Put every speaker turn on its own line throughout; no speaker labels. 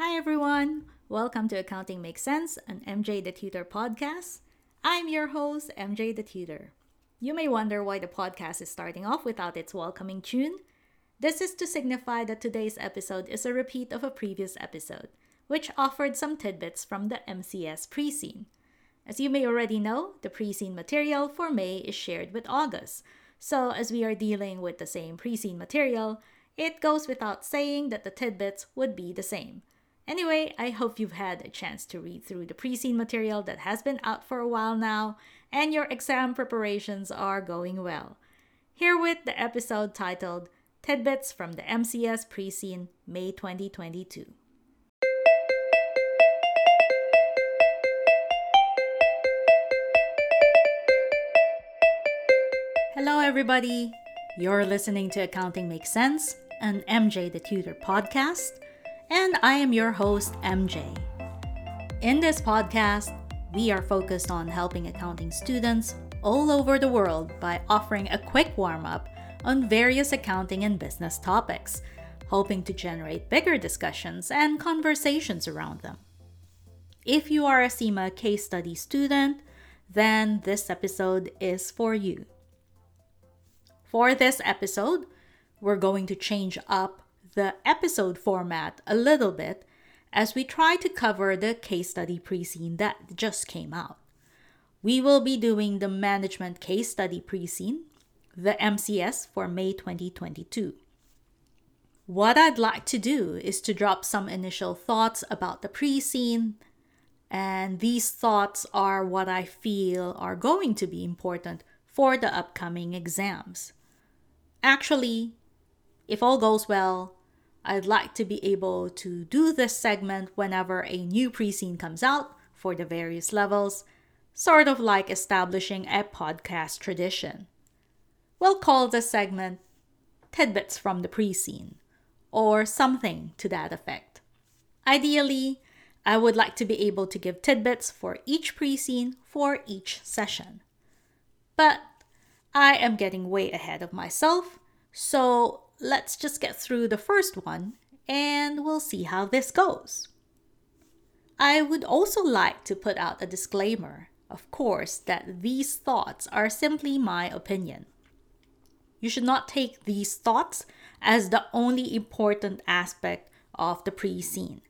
Hi everyone! Welcome to Accounting Makes Sense, an MJ the Tutor podcast. I'm your host, MJ the Tutor. You may wonder why the podcast is starting off without its welcoming tune. This is to signify that today's episode is a repeat of a previous episode, which offered some tidbits from the MCS pre seen. As you may already know, the pre seen material for May is shared with August. So, as we are dealing with the same pre seen material, it goes without saying that the tidbits would be the same. Anyway, I hope you've had a chance to read through the pre seen material that has been out for a while now, and your exam preparations are going well. Herewith the episode titled Tidbits from the MCS Pre Seen, May 2022. Hello, everybody. You're listening to Accounting Makes Sense, an MJ the Tutor podcast and I am your host, MJ. In this podcast, we are focused on helping accounting students all over the world by offering a quick warm up on various accounting and business topics, hoping to generate bigger discussions and conversations around them. If you are a CIMA case study student, then this episode is for you. For this episode, we're going to change up the episode format a little bit as we try to cover the case study pre seen that just came out. We will be doing the management case study pre seen, the MCS for May 2022. What I'd like to do is to drop some initial thoughts about the pre seen, and these thoughts are what I feel are going to be important for the upcoming exams. Actually, if all goes well, I'd like to be able to do this segment whenever a new pre-seen comes out for the various levels, sort of like establishing a podcast tradition. We'll call this segment Tidbits from the Pre-Seen, or something to that effect. Ideally, I would like to be able to give tidbits for each pre-seen for each session. But I am getting way ahead of myself, so let's just get through the first one and we'll see how this goes. I would also like to put out a disclaimer, of course, that these thoughts are simply my opinion. You should not take these thoughts as the only important aspect of the pre seen.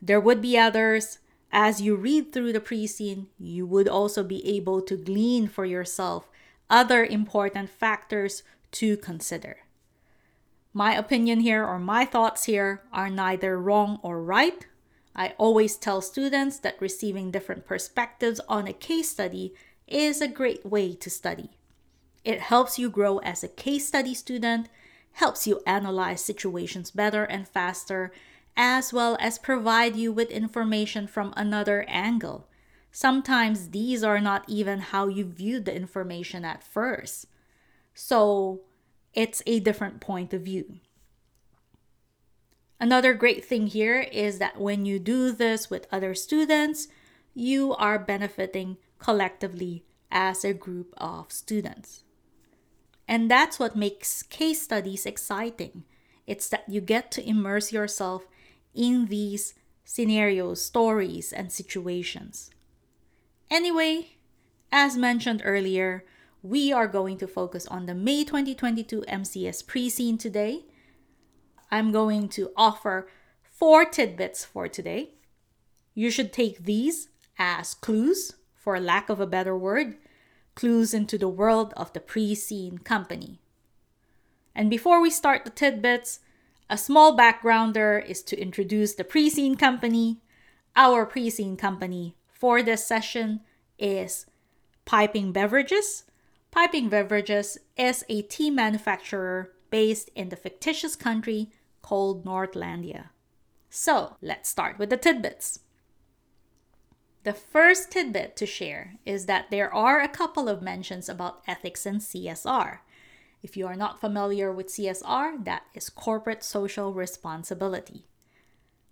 There would be others. As you read through the pre seen, you would also be able to glean for yourself other important factors to consider. My opinion here or my thoughts here are neither wrong or right. I always tell students that receiving different perspectives on a case study is a great way to study. It helps you grow as a case study student, helps you analyze situations better and faster, as well as provide you with information from another angle. Sometimes these are not even how you viewed the information at first. So, it's a different point of view. Another great thing here is that when you do this with other students, you are benefiting collectively as a group of students. And that's what makes case studies exciting. It's that you get to immerse yourself in these scenarios, stories, and situations. Anyway, as mentioned earlier, we are going to focus on the May 2022 MCS pre-seen today. I'm going to offer four tidbits for today. You should take these as clues, for lack of a better word, clues into the world of the pre-seen company. And before we start the tidbits, a small backgrounder is to introduce the pre-seen company. Our pre-seen company for this session is Piping Beverages, Piping Beverages is a tea manufacturer based in the fictitious country called Northlandia. So let's start with the tidbits. The first tidbit to share is that there are a couple of mentions about ethics and CSR. If you are not familiar with CSR, that is corporate social responsibility.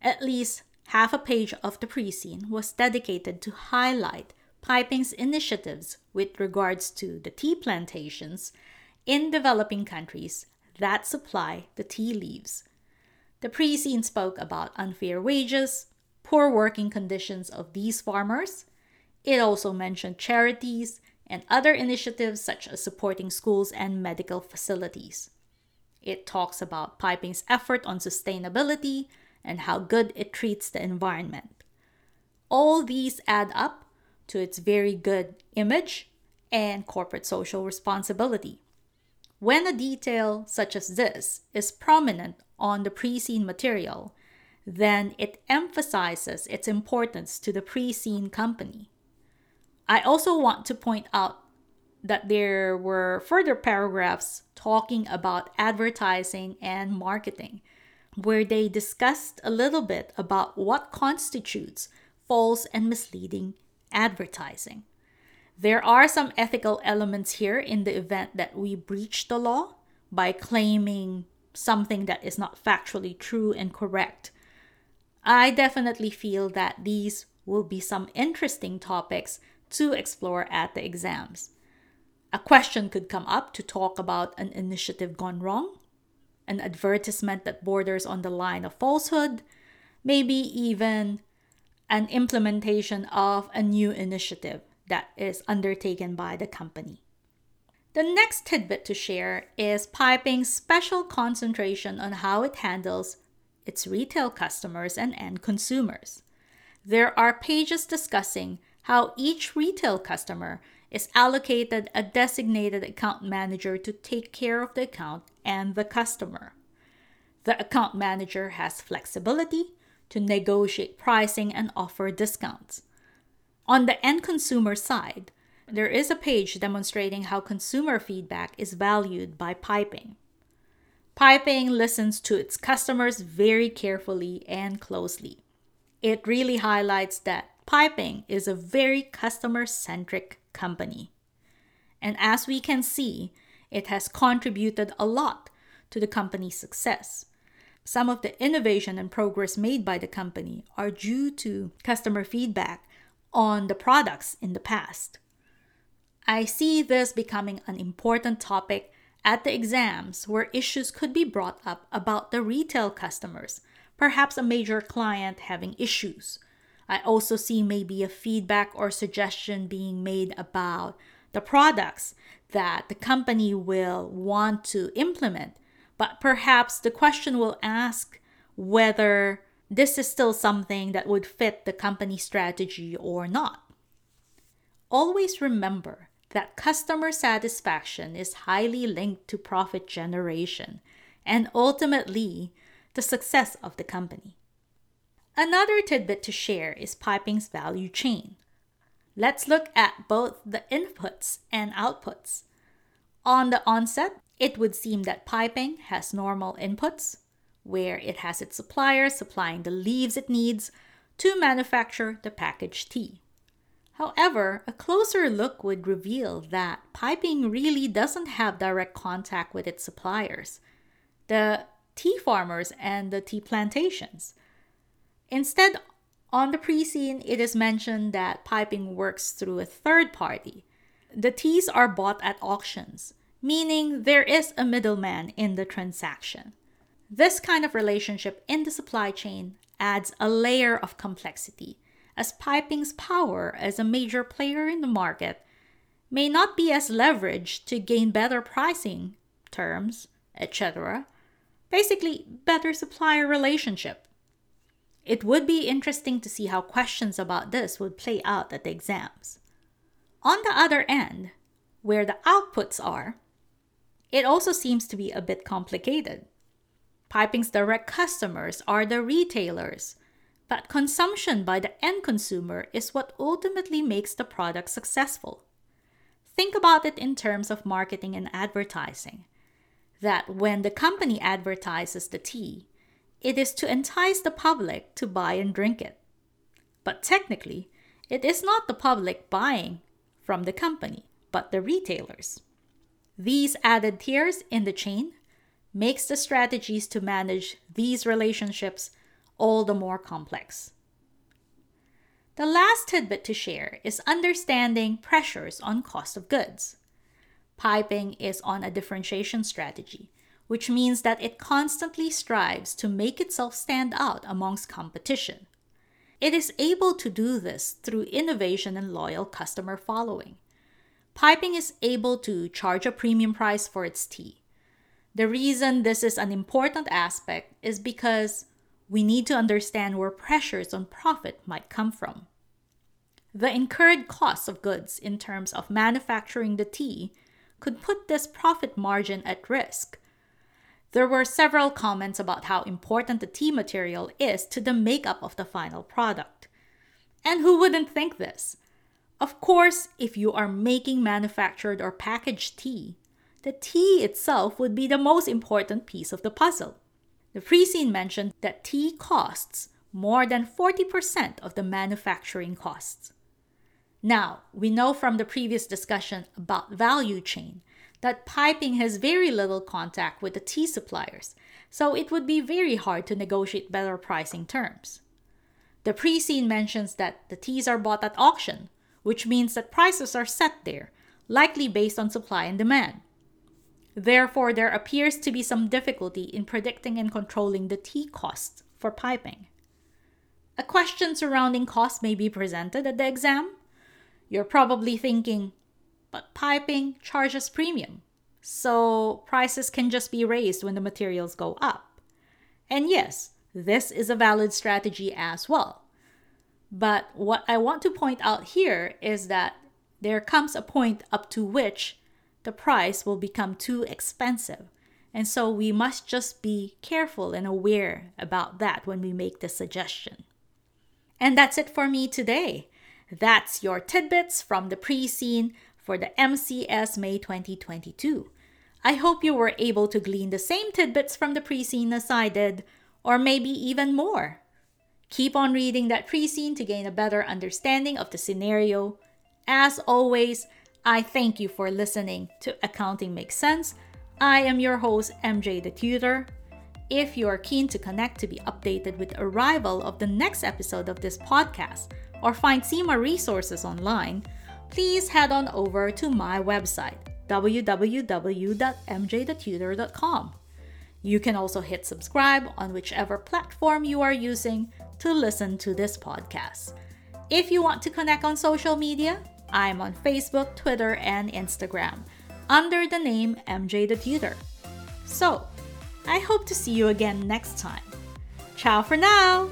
At least half a page of the pre seen was dedicated to highlight Piping's initiatives with regards to the tea plantations in developing countries that supply the tea leaves. The pre seen spoke about unfair wages, poor working conditions of these farmers. It also mentioned charities and other initiatives such as supporting schools and medical facilities. It talks about piping's effort on sustainability and how good it treats the environment. All these add up to its very good image and corporate social responsibility. When a detail such as this is prominent on the pre seen material, then it emphasizes its importance to the pre seen company. I also want to point out that there were further paragraphs talking about advertising and marketing, where they discussed a little bit about what constitutes false and misleading advertising. There are some ethical elements here in the event that we breach the law by claiming something that is not factually true and correct. I definitely feel that these will be some interesting topics to explore at the exams. A question could come up to talk about an initiative gone wrong, an advertisement that borders on the line of falsehood, maybe even an implementation of a new initiative that is undertaken by the company. The next tidbit to share is Piping's special concentration on how it handles its retail customers and end consumers. There are pages discussing how each retail customer is allocated a designated account manager to take care of the account and the customer. The account manager has flexibility to negotiate pricing and offer discounts. On the end consumer side, there is a page demonstrating how consumer feedback is valued by Piping. Piping listens to its customers very carefully and closely. It really highlights that Piping is a very customer centric company. And as we can see, it has contributed a lot to the company's success. Some of the innovation and progress made by the company are due to customer feedback on the products in the past. I see this becoming an important topic at the exams where issues could be brought up about the retail customers, perhaps a major client having issues. I also see maybe a feedback or suggestion being made about the products that the company will want to implement, but perhaps the question will ask whether this is still something that would fit the company strategy or not. Always remember that customer satisfaction is highly linked to profit generation and ultimately the success of the company. Another tidbit to share is piping's value chain. Let's look at both the inputs and outputs. On the onset, it would seem that piping has normal inputs, where it has its suppliers supplying the leaves it needs to manufacture the packaged tea. However, a closer look would reveal that piping really doesn't have direct contact with its suppliers, the tea farmers and the tea plantations. Instead, on the pre seen, it is mentioned that piping works through a third party. The teas are bought at auctions, meaning there is a middleman in the transaction. This kind of relationship in the supply chain adds a layer of complexity, as piping's power as a major player in the market may not be as leveraged to gain better pricing terms, etc. Basically, better supplier relationship. It would be interesting to see how questions about this would play out at the exams. On the other end, where the outputs are, it also seems to be a bit complicated. Piping's direct customers are the retailers, but consumption by the end consumer is what ultimately makes the product successful. Think about it in terms of marketing and advertising. That when the company advertises the tea, it is to entice the public to buy and drink it. But technically, it is not the public buying from the company, but the retailers. These added tiers in the chain makes the strategies to manage these relationships all the more complex. The last tidbit to share is understanding pressures on cost of goods. Piping is on a differentiation strategy, which means that it constantly strives to make itself stand out amongst competition. It is able to do this through innovation and loyal customer following. Piping is able to charge a premium price for its tea. The reason this is an important aspect is because we need to understand where pressures on profit might come from. The incurred costs of goods in terms of manufacturing the tea could put this profit margin at risk. There were several comments about how important the tea material is to the makeup of the final product. And who wouldn't think this? Of course, if you are making manufactured or packaged tea, the tea itself would be the most important piece of the puzzle. The pre-seen mentioned that tea costs more than 40% of the manufacturing costs. Now, we know from the previous discussion about value chain that piping has very little contact with the tea suppliers, so it would be very hard to negotiate better pricing terms. The pre seen mentions that the teas are bought at auction, which means that prices are set there, likely based on supply and demand. Therefore, there appears to be some difficulty in predicting and controlling the tea costs for piping. A question surrounding cost may be presented at the exam. You're probably thinking, but piping charges premium, so prices can just be raised when the materials go up. And yes, this is a valid strategy as well. But what I want to point out here is that there comes a point up to which the price will become too expensive. And so we must just be careful and aware about that when we make the suggestion. And that's it for me today. That's your tidbits from the pre seen for the MCS May 2022. I hope you were able to glean the same tidbits from the pre seen as I did, or maybe even more. Keep on reading that pre seen to gain a better understanding of the scenario. As always, I thank you for listening to Accounting Makes Sense. I am your host, MJ the Tutor. If you are keen to connect to be updated with arrival of the next episode of this podcast or find CIMA resources online, please head on over to my website, www.mjthetutor.com. You can also hit subscribe on whichever platform you are using to listen to this podcast. If you want to connect on social media, I'm on Facebook, Twitter, and Instagram under the name MJ the Tutor. So, I hope to see you again next time. Ciao for now!